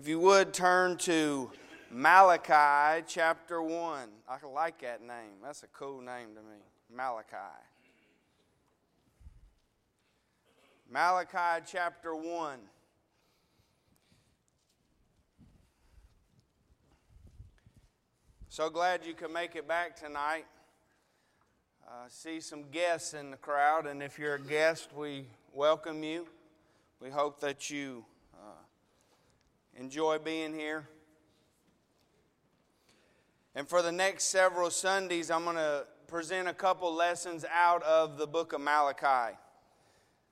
If you would turn to Malachi chapter 1. I like that name. That's a cool name to me. Malachi. Malachi chapter 1. So glad you could make it back tonight. Uh, see some guests in the crowd, and if you're a guest, we welcome you. We hope that you enjoy being here. And for the next several Sundays, I'm going to present a couple lessons out of the book of Malachi.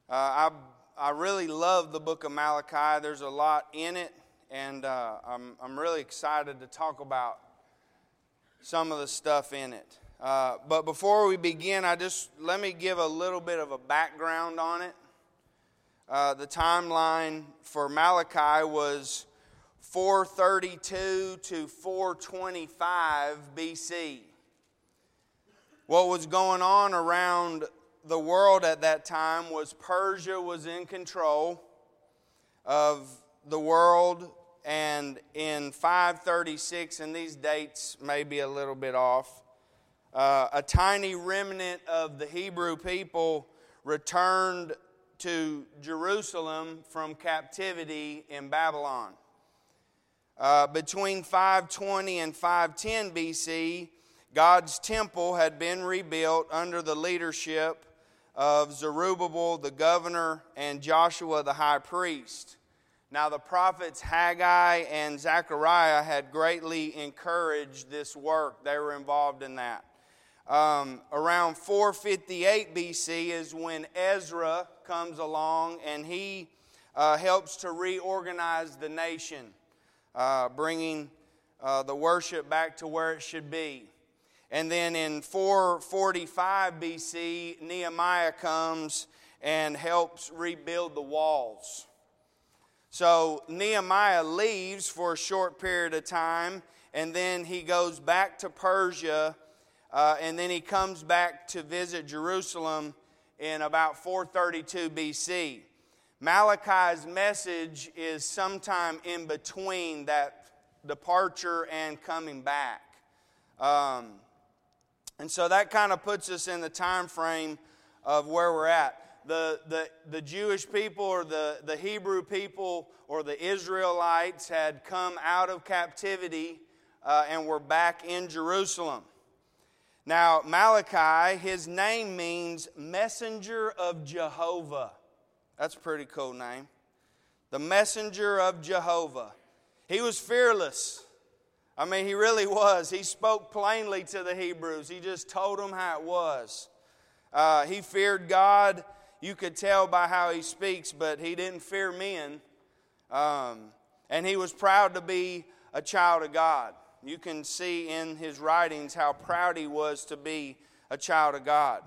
Uh, I, I really love the book of Malachi. There's a lot in it, and uh, I'm, I'm really excited to talk about some of the stuff in it. Uh, but before we begin, I just let me give a little bit of a background on it. Uh, the timeline for Malachi was 432 to 425 BC. What was going on around the world at that time was Persia was in control of the world and in 536, and these dates may be a little bit off, uh, a tiny remnant of the Hebrew people returned to Jerusalem from captivity in Babylon. Uh, between 520 and 510 BC, God's temple had been rebuilt under the leadership of Zerubbabel the governor and Joshua the high priest. Now, the prophets Haggai and Zechariah had greatly encouraged this work, they were involved in that. Um, around 458 BC is when Ezra comes along and he uh, helps to reorganize the nation, uh, bringing uh, the worship back to where it should be. And then in 445 BC, Nehemiah comes and helps rebuild the walls. So Nehemiah leaves for a short period of time, and then he goes back to Persia, uh, and then he comes back to visit Jerusalem in about 432 BC. Malachi's message is sometime in between that departure and coming back. Um, and so that kind of puts us in the time frame of where we're at the, the, the Jewish people or the, the Hebrew people or the Israelites had come out of captivity uh, and were back in Jerusalem. Now, Malachi, his name means messenger of Jehovah. That's a pretty cool name. The messenger of Jehovah. He was fearless. I mean, he really was. He spoke plainly to the Hebrews, he just told them how it was. Uh, he feared God you could tell by how he speaks, but he didn't fear men. Um, and he was proud to be a child of God. You can see in his writings how proud he was to be a child of God.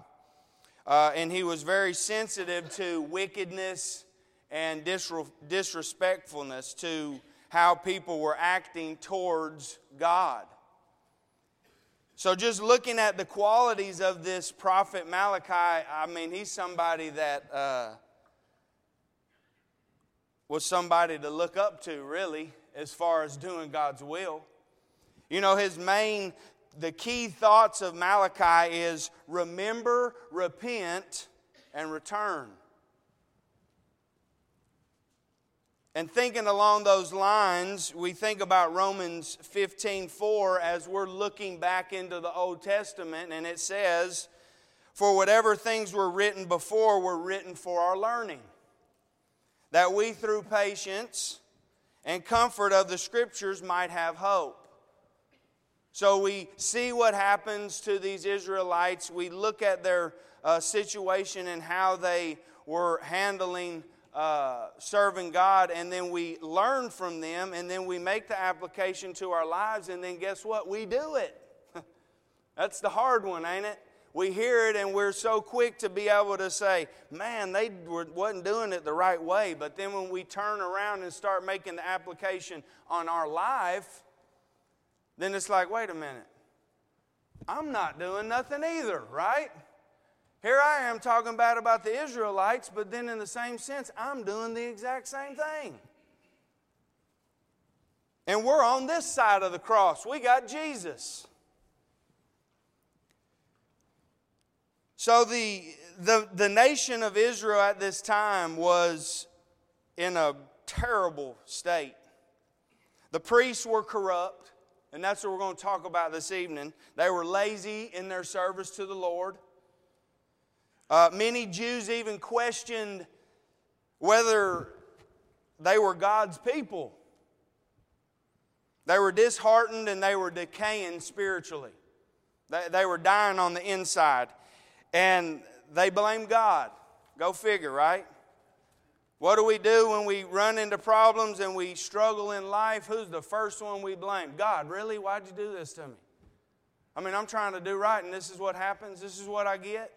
Uh, and he was very sensitive to wickedness and disrespectfulness, to how people were acting towards God. So, just looking at the qualities of this prophet Malachi, I mean, he's somebody that uh, was somebody to look up to, really, as far as doing God's will. You know, his main, the key thoughts of Malachi is remember, repent, and return. And thinking along those lines, we think about Romans 15 4 as we're looking back into the Old Testament, and it says, For whatever things were written before were written for our learning, that we through patience and comfort of the Scriptures might have hope. So we see what happens to these Israelites. We look at their uh, situation and how they were handling uh, serving God, and then we learn from them, and then we make the application to our lives, and then guess what? We do it. That's the hard one, ain't it? We hear it, and we're so quick to be able to say, man, they were, wasn't doing it the right way. But then when we turn around and start making the application on our life, then it's like, wait a minute. I'm not doing nothing either, right? Here I am talking bad about the Israelites, but then in the same sense, I'm doing the exact same thing. And we're on this side of the cross. We got Jesus. So the, the, the nation of Israel at this time was in a terrible state. The priests were corrupt, and that's what we're going to talk about this evening. They were lazy in their service to the Lord. Uh, many Jews even questioned whether they were God's people. They were disheartened and they were decaying spiritually. They, they were dying on the inside. And they blamed God. Go figure, right? What do we do when we run into problems and we struggle in life? Who's the first one we blame? God, really? Why'd you do this to me? I mean, I'm trying to do right, and this is what happens. This is what I get.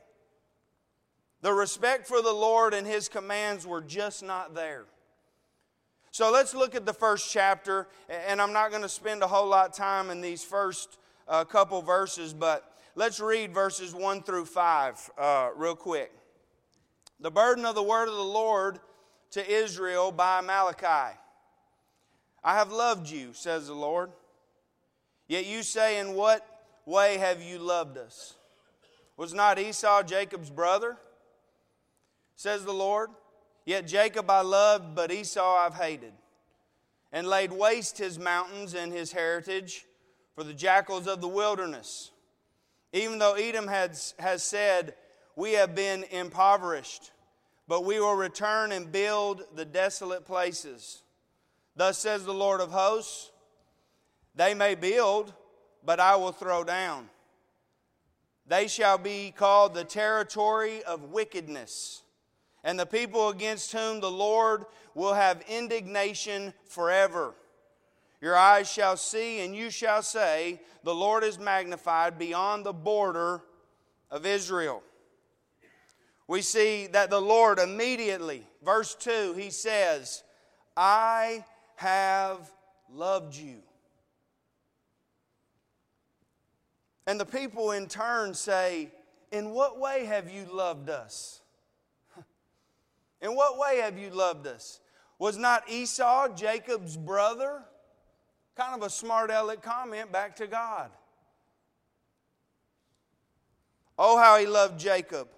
The respect for the Lord and His commands were just not there. So let's look at the first chapter, and I'm not going to spend a whole lot of time in these first uh, couple verses, but Let's read verses 1 through 5 uh, real quick. The burden of the word of the Lord to Israel by Malachi. I have loved you, says the Lord. Yet you say, In what way have you loved us? Was not Esau Jacob's brother? Says the Lord. Yet Jacob I loved, but Esau I've hated, and laid waste his mountains and his heritage for the jackals of the wilderness. Even though Edom has, has said, We have been impoverished, but we will return and build the desolate places. Thus says the Lord of hosts They may build, but I will throw down. They shall be called the territory of wickedness, and the people against whom the Lord will have indignation forever. Your eyes shall see, and you shall say, The Lord is magnified beyond the border of Israel. We see that the Lord immediately, verse 2, he says, I have loved you. And the people in turn say, In what way have you loved us? In what way have you loved us? Was not Esau Jacob's brother? Kind of a smart aleck comment back to God. Oh, how he loved Jacob.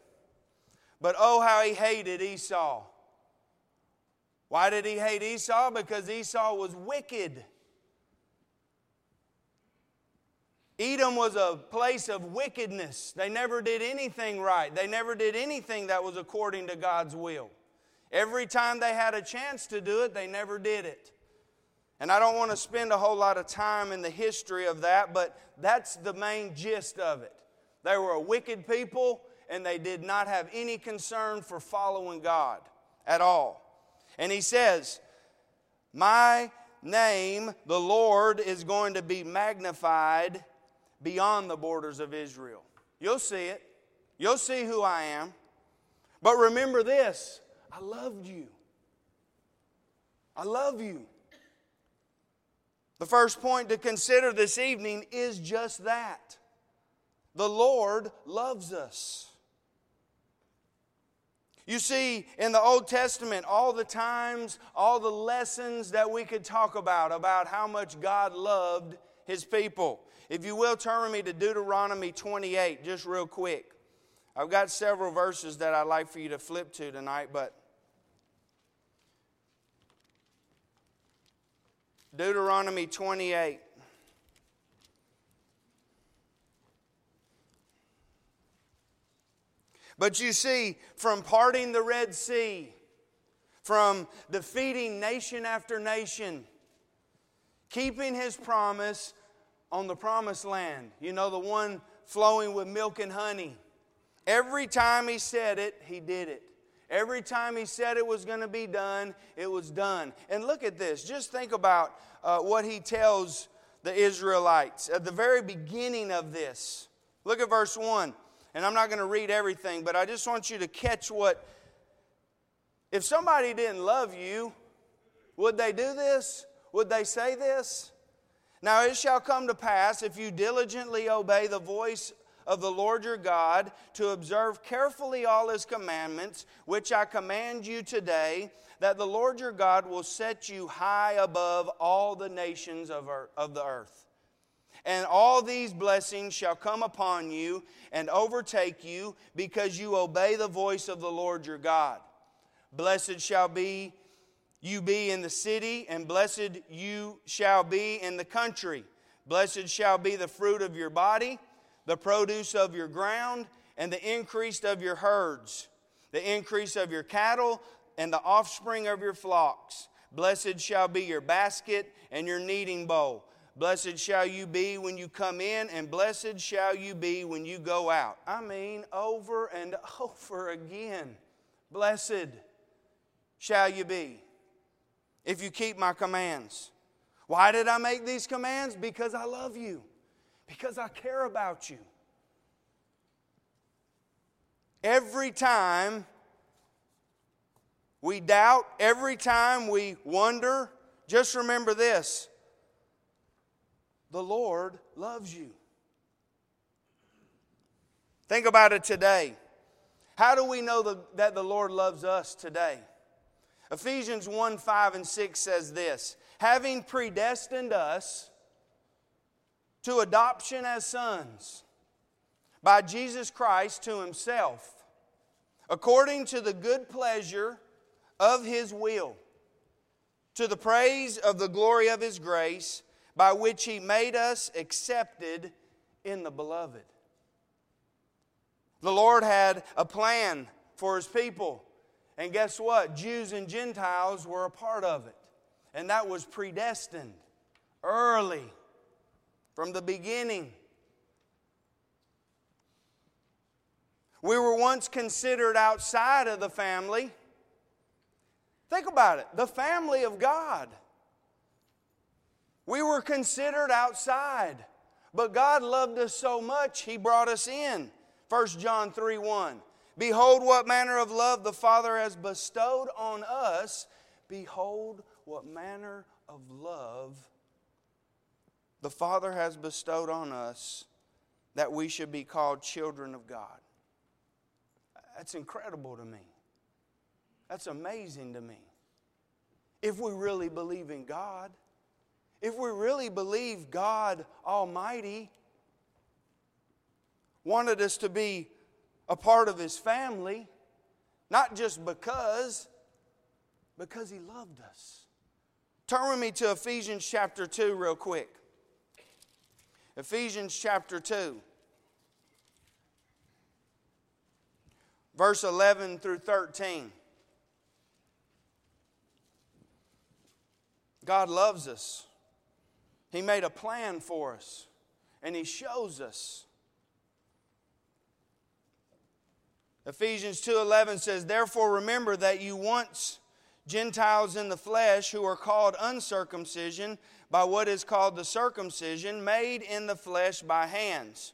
But oh, how he hated Esau. Why did he hate Esau? Because Esau was wicked. Edom was a place of wickedness. They never did anything right. They never did anything that was according to God's will. Every time they had a chance to do it, they never did it. And I don't want to spend a whole lot of time in the history of that, but that's the main gist of it. They were a wicked people, and they did not have any concern for following God at all. And he says, My name, the Lord, is going to be magnified beyond the borders of Israel. You'll see it, you'll see who I am. But remember this I loved you. I love you. The first point to consider this evening is just that the Lord loves us. You see, in the Old Testament, all the times, all the lessons that we could talk about, about how much God loved His people. If you will, turn with me to Deuteronomy 28, just real quick. I've got several verses that I'd like for you to flip to tonight, but Deuteronomy 28. But you see, from parting the Red Sea, from defeating nation after nation, keeping his promise on the promised land, you know, the one flowing with milk and honey. Every time he said it, he did it. Every time he said it was going to be done, it was done. And look at this. Just think about uh, what he tells the Israelites at the very beginning of this. Look at verse 1. And I'm not going to read everything, but I just want you to catch what. If somebody didn't love you, would they do this? Would they say this? Now it shall come to pass if you diligently obey the voice of the Lord your God to observe carefully all his commandments, which I command you today, that the Lord your God will set you high above all the nations of, of the earth. And all these blessings shall come upon you and overtake you because you obey the voice of the Lord your God. Blessed shall be you be in the city, and blessed you shall be in the country. Blessed shall be the fruit of your body, the produce of your ground, and the increase of your herds, the increase of your cattle, and the offspring of your flocks. Blessed shall be your basket and your kneading bowl. Blessed shall you be when you come in, and blessed shall you be when you go out. I mean, over and over again. Blessed shall you be if you keep my commands. Why did I make these commands? Because I love you, because I care about you. Every time we doubt, every time we wonder, just remember this the Lord loves you. Think about it today. How do we know the, that the Lord loves us today? Ephesians 1 5 and 6 says this having predestined us to adoption as sons by Jesus Christ to Himself, according to the good pleasure of His will, to the praise of the glory of His grace by which he made us accepted in the beloved. The Lord had a plan for his people. And guess what? Jews and Gentiles were a part of it. And that was predestined early from the beginning. We were once considered outside of the family. Think about it the family of God. We were considered outside, but God loved us so much, He brought us in. 1 John 3 1. Behold, what manner of love the Father has bestowed on us. Behold, what manner of love the Father has bestowed on us that we should be called children of God. That's incredible to me. That's amazing to me. If we really believe in God, if we really believe God Almighty wanted us to be a part of His family, not just because, because He loved us. Turn with me to Ephesians chapter 2 real quick. Ephesians chapter 2. Verse 11 through 13. God loves us. He made a plan for us, and He shows us. Ephesians 2:11 says, "Therefore remember that you once Gentiles in the flesh who are called uncircumcision by what is called the circumcision made in the flesh by hands,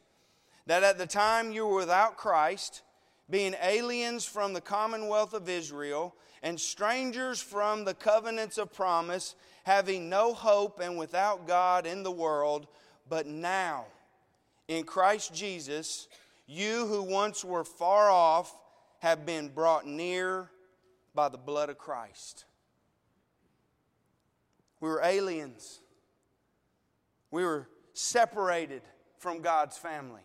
that at the time you were without Christ, being aliens from the commonwealth of Israel and strangers from the covenants of promise, having no hope and without God in the world, but now, in Christ Jesus, you who once were far off have been brought near by the blood of Christ. We were aliens. We were separated from God's family.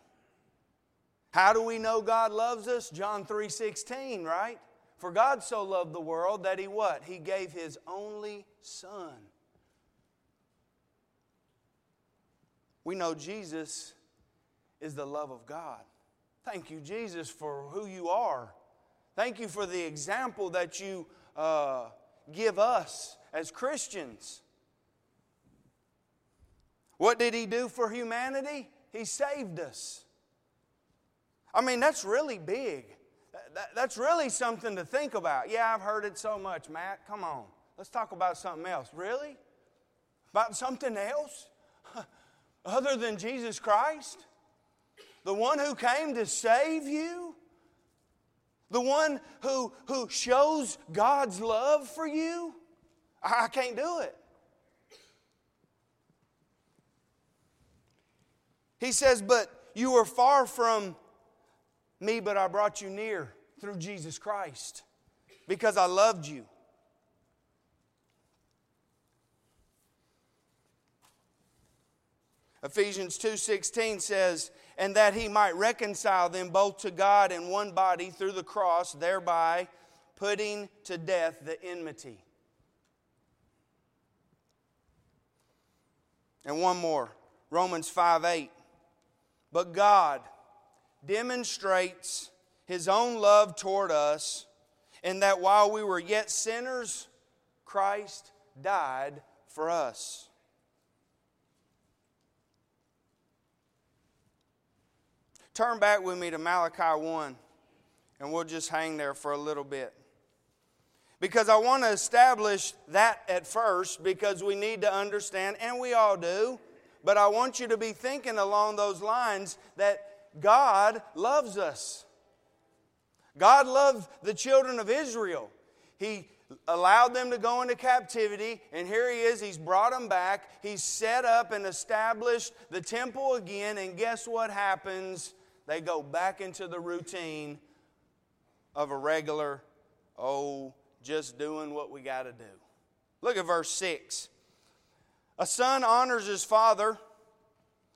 How do we know God loves us? John 3:16, right? For God so loved the world that he what? He gave his only son. We know Jesus is the love of God. Thank you, Jesus, for who you are. Thank you for the example that you uh, give us as Christians. What did He do for humanity? He saved us. I mean, that's really big. That, that's really something to think about. Yeah, I've heard it so much, Matt. Come on. Let's talk about something else. Really? About something else? Other than Jesus Christ? The one who came to save you? The one who, who shows God's love for you? I can't do it. He says, But you were far from me, but I brought you near through Jesus Christ because I loved you. Ephesians 2:16 says, "And that he might reconcile them both to God in one body through the cross, thereby putting to death the enmity." And one more, Romans 5:8. But God demonstrates his own love toward us in that while we were yet sinners, Christ died for us. Turn back with me to Malachi 1, and we'll just hang there for a little bit. Because I want to establish that at first, because we need to understand, and we all do, but I want you to be thinking along those lines that God loves us. God loved the children of Israel. He allowed them to go into captivity, and here he is. He's brought them back. He's set up and established the temple again, and guess what happens? They go back into the routine of a regular, oh, just doing what we got to do. Look at verse 6. A son honors his father,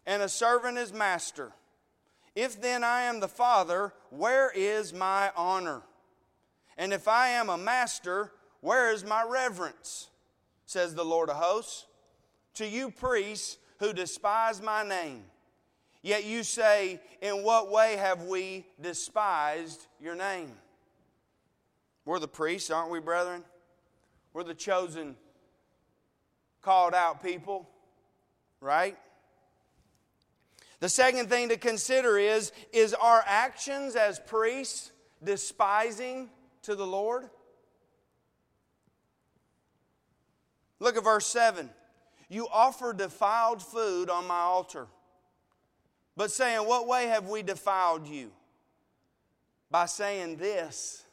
and a servant his master. If then I am the father, where is my honor? And if I am a master, where is my reverence? Says the Lord of hosts. To you priests who despise my name. Yet you say, In what way have we despised your name? We're the priests, aren't we, brethren? We're the chosen, called out people, right? The second thing to consider is is our actions as priests despising to the Lord? Look at verse 7. You offer defiled food on my altar. But saying, What way have we defiled you? By saying this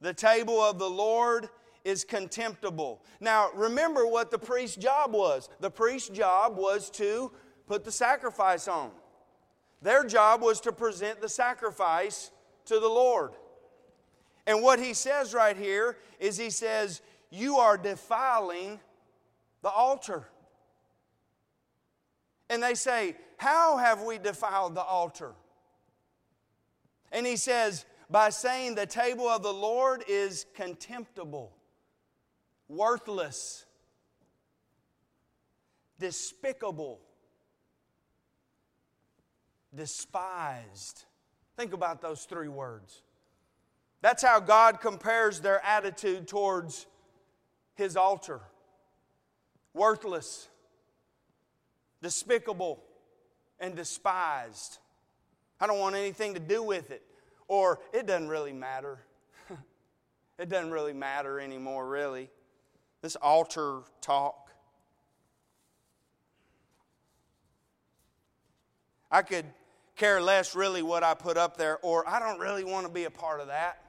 the table of the Lord is contemptible. Now, remember what the priest's job was. The priest's job was to put the sacrifice on, their job was to present the sacrifice to the Lord. And what he says right here is he says, You are defiling the altar. And they say, How have we defiled the altar? And he says, By saying the table of the Lord is contemptible, worthless, despicable, despised. Think about those three words. That's how God compares their attitude towards his altar worthless despicable, and despised. I don't want anything to do with it. Or it doesn't really matter. it doesn't really matter anymore, really. This altar talk. I could care less really what I put up there, or I don't really want to be a part of that.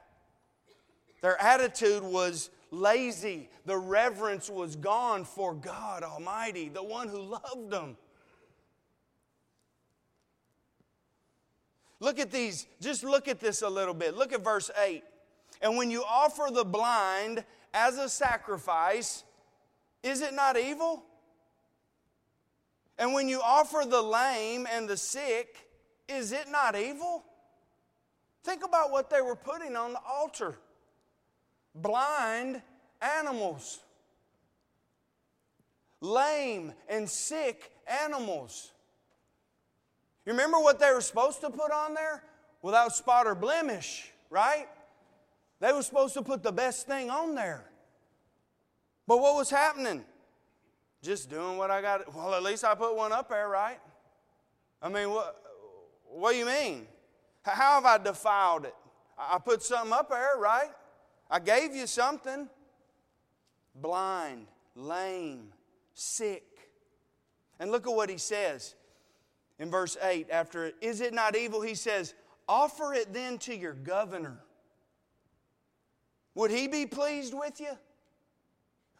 Their attitude was lazy. The reverence was gone for God Almighty, the one who loved them. Look at these, just look at this a little bit. Look at verse 8. And when you offer the blind as a sacrifice, is it not evil? And when you offer the lame and the sick, is it not evil? Think about what they were putting on the altar blind animals, lame and sick animals. You remember what they were supposed to put on there? Without spot or blemish, right? They were supposed to put the best thing on there. But what was happening? Just doing what I got. Well, at least I put one up there, right? I mean, what, what do you mean? How have I defiled it? I put something up there, right? I gave you something. Blind, lame, sick. And look at what he says in verse 8 after is it not evil he says offer it then to your governor would he be pleased with you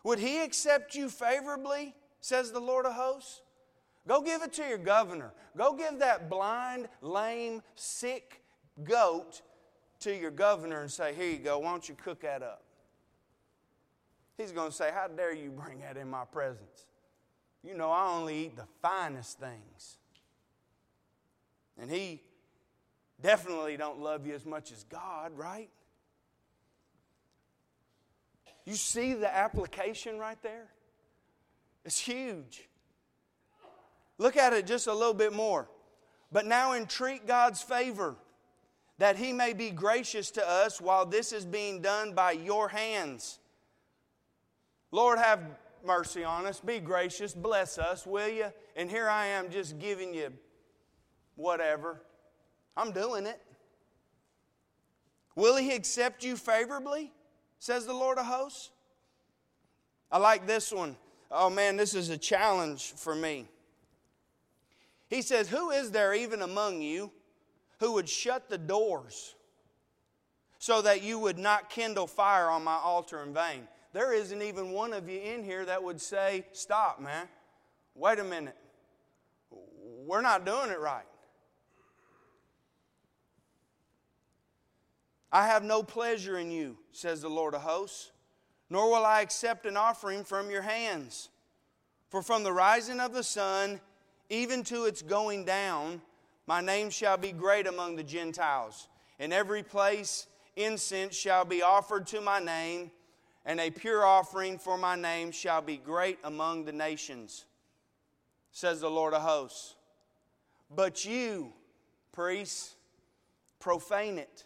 would he accept you favorably says the lord of hosts go give it to your governor go give that blind lame sick goat to your governor and say here you go why don't you cook that up he's going to say how dare you bring that in my presence You know, I only eat the finest things. And He definitely don't love you as much as God, right? You see the application right there? It's huge. Look at it just a little bit more. But now entreat God's favor that he may be gracious to us while this is being done by your hands. Lord, have mercy on us. Be gracious. Bless us, will you? And here I am just giving you whatever. I'm doing it. Will he accept you favorably? Says the Lord of hosts. I like this one. Oh man, this is a challenge for me. He says, Who is there even among you who would shut the doors so that you would not kindle fire on my altar in vain? There isn't even one of you in here that would say, Stop, man. Wait a minute. We're not doing it right. I have no pleasure in you, says the Lord of hosts, nor will I accept an offering from your hands. For from the rising of the sun even to its going down, my name shall be great among the Gentiles. In every place, incense shall be offered to my name, and a pure offering for my name shall be great among the nations, says the Lord of hosts. But you, priests, profane it,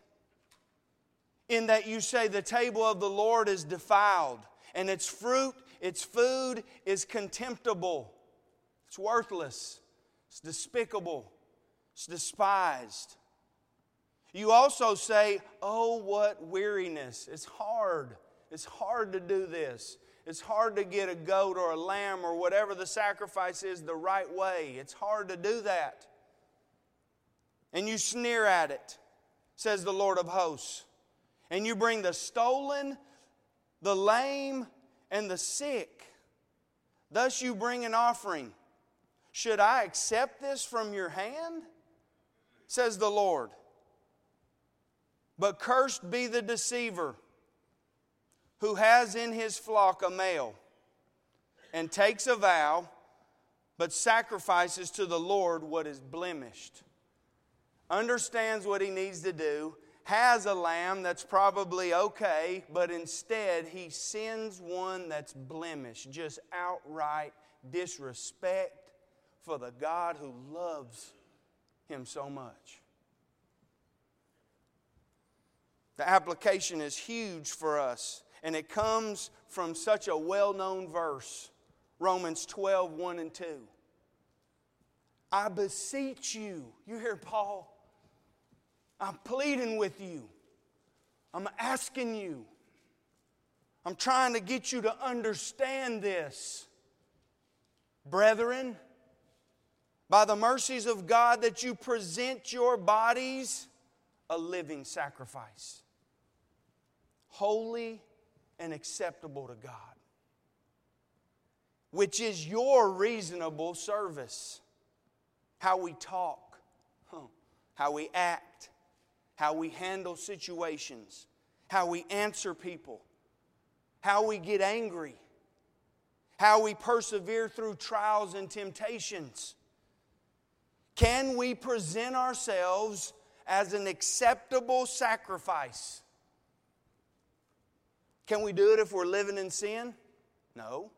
in that you say, The table of the Lord is defiled, and its fruit, its food is contemptible. It's worthless, it's despicable, it's despised. You also say, Oh, what weariness. It's hard. It's hard to do this. It's hard to get a goat or a lamb or whatever the sacrifice is the right way. It's hard to do that. And you sneer at it, says the Lord of hosts. And you bring the stolen, the lame, and the sick. Thus you bring an offering should I accept this from your hand? Says the Lord. But cursed be the deceiver who has in his flock a male and takes a vow, but sacrifices to the Lord what is blemished. Understands what he needs to do, has a lamb that's probably okay, but instead he sends one that's blemished, just outright disrespect for the God who loves him so much. The application is huge for us, and it comes from such a well known verse Romans 12, 1 and 2. I beseech you, you hear Paul? I'm pleading with you. I'm asking you. I'm trying to get you to understand this. Brethren, by the mercies of God that you present your bodies a living sacrifice, holy and acceptable to God, which is your reasonable service. How we talk, how we act, how we handle situations, how we answer people, how we get angry, how we persevere through trials and temptations can we present ourselves as an acceptable sacrifice? Can we do it if we're living in sin? No.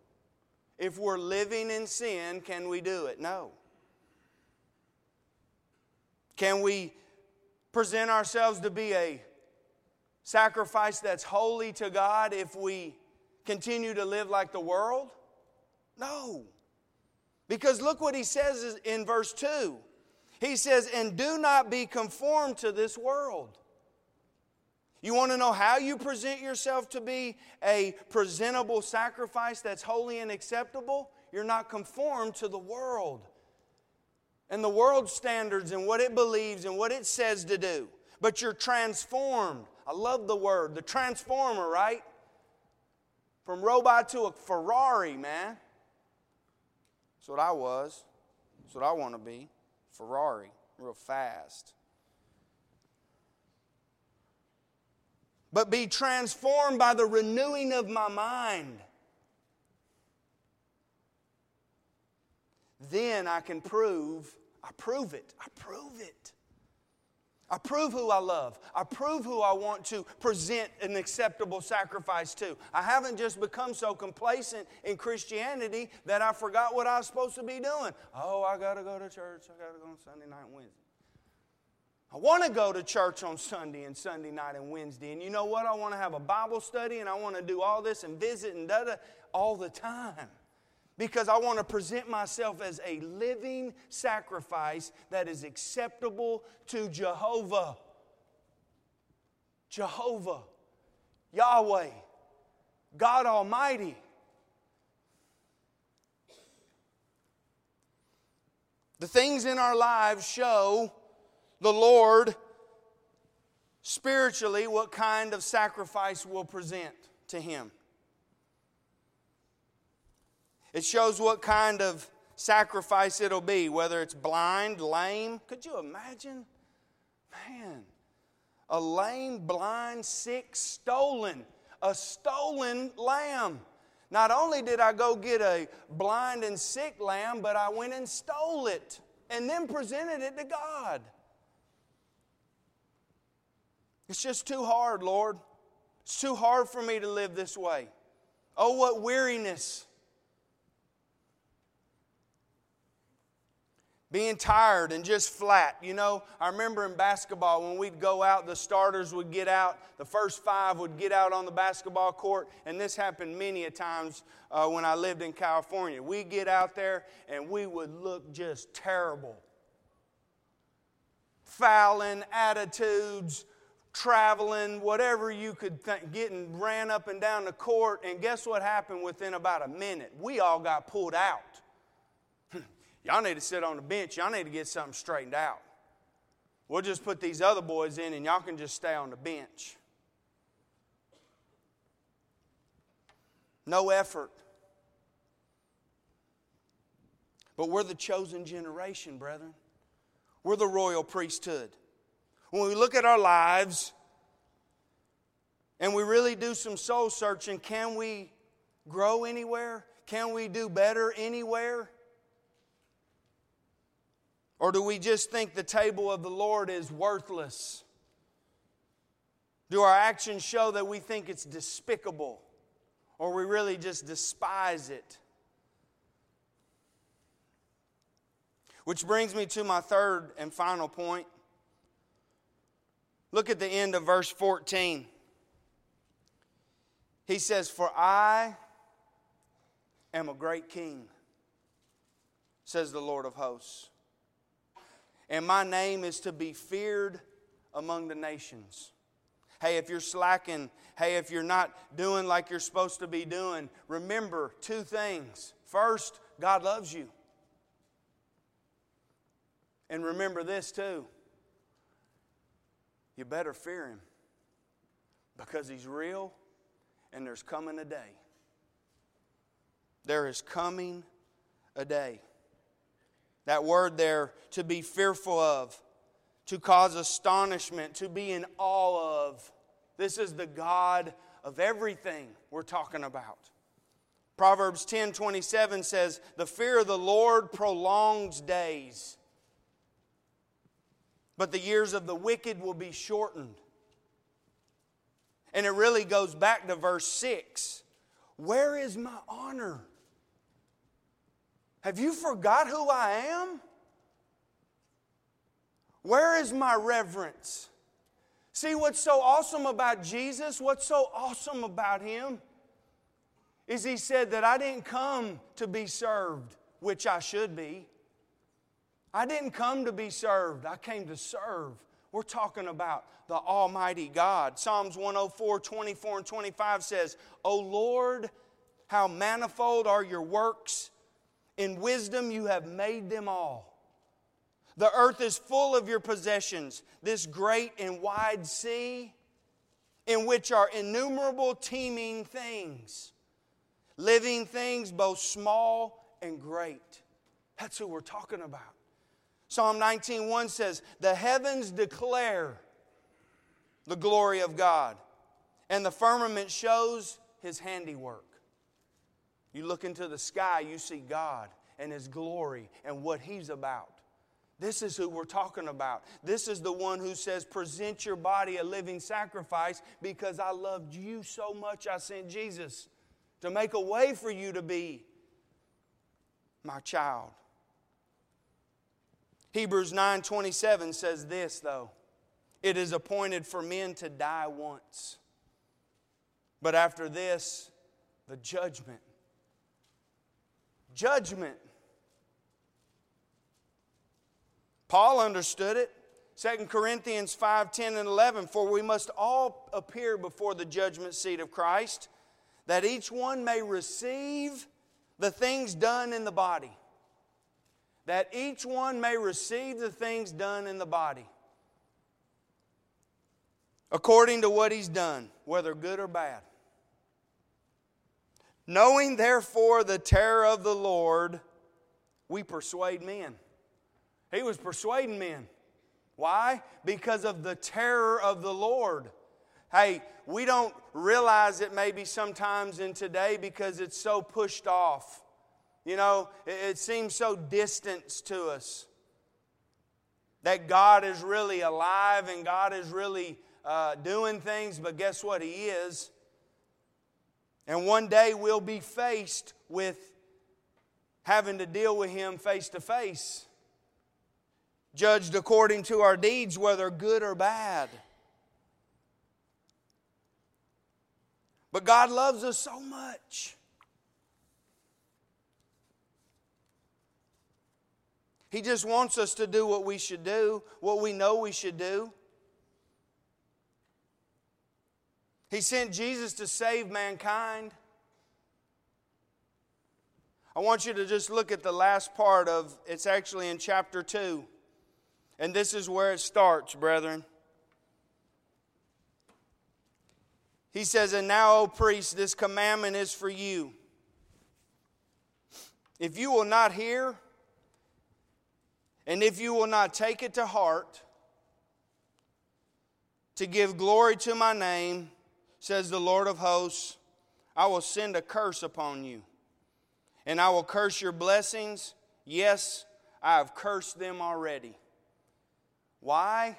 If we're living in sin, can we do it? No. Can we present ourselves to be a sacrifice that's holy to God if we continue to live like the world? No. Because look what he says in verse 2. He says, And do not be conformed to this world. You want to know how you present yourself to be a presentable sacrifice that's holy and acceptable? You're not conformed to the world and the world's standards and what it believes and what it says to do. But you're transformed. I love the word, the transformer, right? From robot to a Ferrari, man. That's what I was. That's what I want to be. Ferrari, real fast. But be transformed by the renewing of my mind. then I can prove, I prove it, I prove it. I prove who I love. I prove who I want to present an acceptable sacrifice to. I haven't just become so complacent in Christianity that I forgot what I was supposed to be doing. Oh, I got to go to church. I got to go on Sunday night and Wednesday. I want to go to church on Sunday and Sunday night and Wednesday. And you know what? I want to have a Bible study and I want to do all this and visit and da da all the time because I want to present myself as a living sacrifice that is acceptable to Jehovah. Jehovah, Yahweh, God Almighty. The things in our lives show the Lord spiritually what kind of sacrifice we'll present to Him. It shows what kind of sacrifice it'll be, whether it's blind, lame. Could you imagine? Man, a lame, blind, sick, stolen, a stolen lamb. Not only did I go get a blind and sick lamb, but I went and stole it and then presented it to God. It's just too hard, Lord. It's too hard for me to live this way. Oh, what weariness being tired and just flat. You know, I remember in basketball when we'd go out, the starters would get out, the first five would get out on the basketball court, and this happened many a times uh, when I lived in California. We'd get out there and we would look just terrible. Fouling, attitudes, traveling, whatever you could think, getting ran up and down the court, and guess what happened within about a minute? We all got pulled out. Y'all need to sit on the bench. Y'all need to get something straightened out. We'll just put these other boys in and y'all can just stay on the bench. No effort. But we're the chosen generation, brethren. We're the royal priesthood. When we look at our lives and we really do some soul searching, can we grow anywhere? Can we do better anywhere? Or do we just think the table of the Lord is worthless? Do our actions show that we think it's despicable? Or we really just despise it? Which brings me to my third and final point. Look at the end of verse 14. He says, For I am a great king, says the Lord of hosts and my name is to be feared among the nations. Hey, if you're slacking, hey, if you're not doing like you're supposed to be doing, remember two things. First, God loves you. And remember this too you better fear Him because He's real and there's coming a day. There is coming a day. That word there, to be fearful of, to cause astonishment, to be in awe of. This is the God of everything we're talking about. Proverbs 10 27 says, The fear of the Lord prolongs days, but the years of the wicked will be shortened. And it really goes back to verse 6. Where is my honor? Have you forgot who I am? Where is my reverence? See, what's so awesome about Jesus, what's so awesome about him, is he said that I didn't come to be served, which I should be. I didn't come to be served, I came to serve. We're talking about the Almighty God. Psalms 104, 24, and 25 says, O Lord, how manifold are your works in wisdom you have made them all. The earth is full of your possessions, this great and wide sea in which are innumerable teeming things, living things both small and great. That's who we're talking about. Psalm 19:1 says, "The heavens declare the glory of God, and the firmament shows his handiwork." You look into the sky, you see God. and His glory and what He's about. This is who we're talking about. This is the one who says, Present your body a living sacrifice because I loved you so much, I sent Jesus to make a way for you to be my child. Hebrews 9:27 says this though. It is appointed for men to die once. But after this, the judgment. Judgment. Paul understood it. 2 Corinthians 5 10 and 11. For we must all appear before the judgment seat of Christ, that each one may receive the things done in the body that each one may receive the things done in the body according to what he's done, whether good or bad. Knowing therefore the terror of the Lord, we persuade men. He was persuading men. Why? Because of the terror of the Lord. Hey, we don't realize it maybe sometimes in today because it's so pushed off. You know, it, seems so distant to us that God is really alive and God is really uh, doing things, but guess what? He is. And one day we'll be faced with having to deal with Him face to face, judged according to our deeds, whether good or bad. But God loves us so much He just wants us to do what we should do, what we know we should do. He sent Jesus to save mankind. I want you to just look at the last part of it's actually in chapter 2. And this is where it starts, brethren. He says, And now, O priest, this commandment is for you. If you will not hear, and if you will not take it to heart to give glory to my name, says the Lord of hosts, I will send a curse upon you. And I will curse your blessings. Yes, I have cursed them already. Why?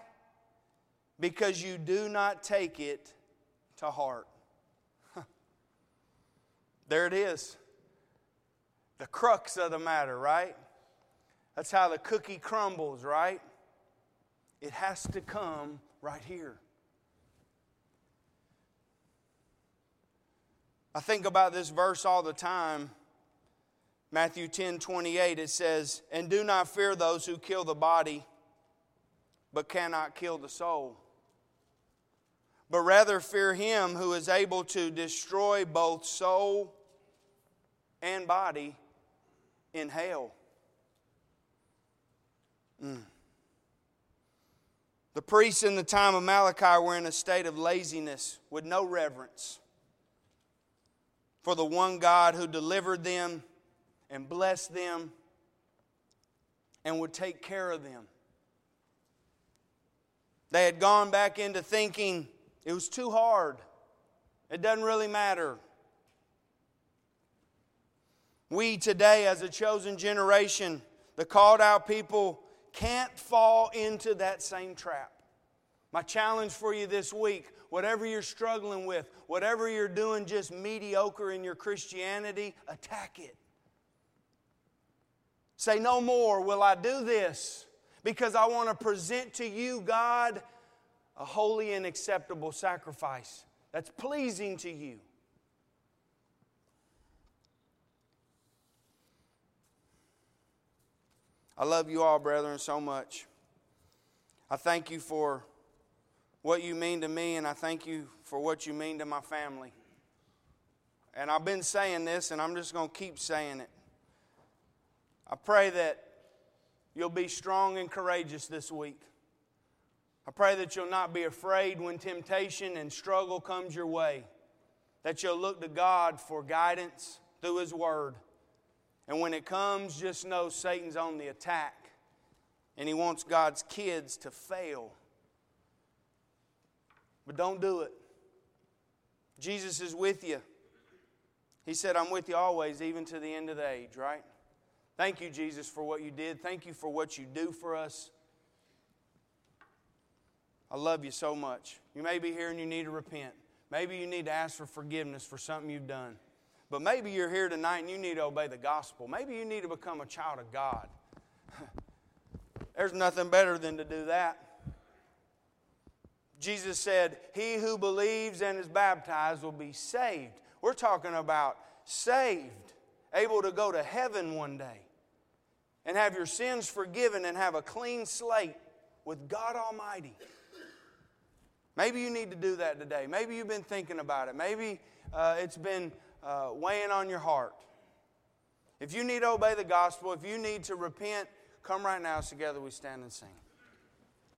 Because you do not take it to heart. there it is. The crux of the matter, right? That's how the cookie crumbles, right? It has to come right here. I think about this verse all the time. Matthew 10 28, it says, And do not fear those who kill the body, but cannot kill the soul. But rather fear him who is able to destroy both soul and body in hell. Mm. The priests in the time of Malachi were in a state of laziness with no reverence for the one God who delivered them and blessed them and would take care of them. They had gone back into thinking it was too hard, it doesn't really matter. We today, as a chosen generation, the called out people, can't fall into that same trap. My challenge for you this week whatever you're struggling with, whatever you're doing just mediocre in your Christianity, attack it. Say, No more will I do this because I want to present to you, God, a holy and acceptable sacrifice that's pleasing to you. I love you all, brethren, so much. I thank you for what you mean to me, and I thank you for what you mean to my family. And I've been saying this, and I'm just going to keep saying it. I pray that you'll be strong and courageous this week. I pray that you'll not be afraid when temptation and struggle comes your way, that you'll look to God for guidance through His Word. And when it comes, just know Satan's on the attack. And he wants God's kids to fail. But don't do it. Jesus is with you. He said, I'm with you always, even to the end of the age, right? Thank you, Jesus, for what you did. Thank you for what you do for us. I love you so much. You may be here and you need to repent. Maybe you need to ask for forgiveness for something you've done. But maybe you're here tonight and you need to obey the gospel. Maybe you need to become a child of God. There's nothing better than to do that. Jesus said, He who believes and is baptized will be saved. We're talking about saved, able to go to heaven one day and have your sins forgiven and have a clean slate with God Almighty. Maybe you need to do that today. Maybe you've been thinking about it. Maybe uh, it's been uh, weighing on your heart. If you need to obey the gospel, if you need to repent, come right now. Together we stand and sing.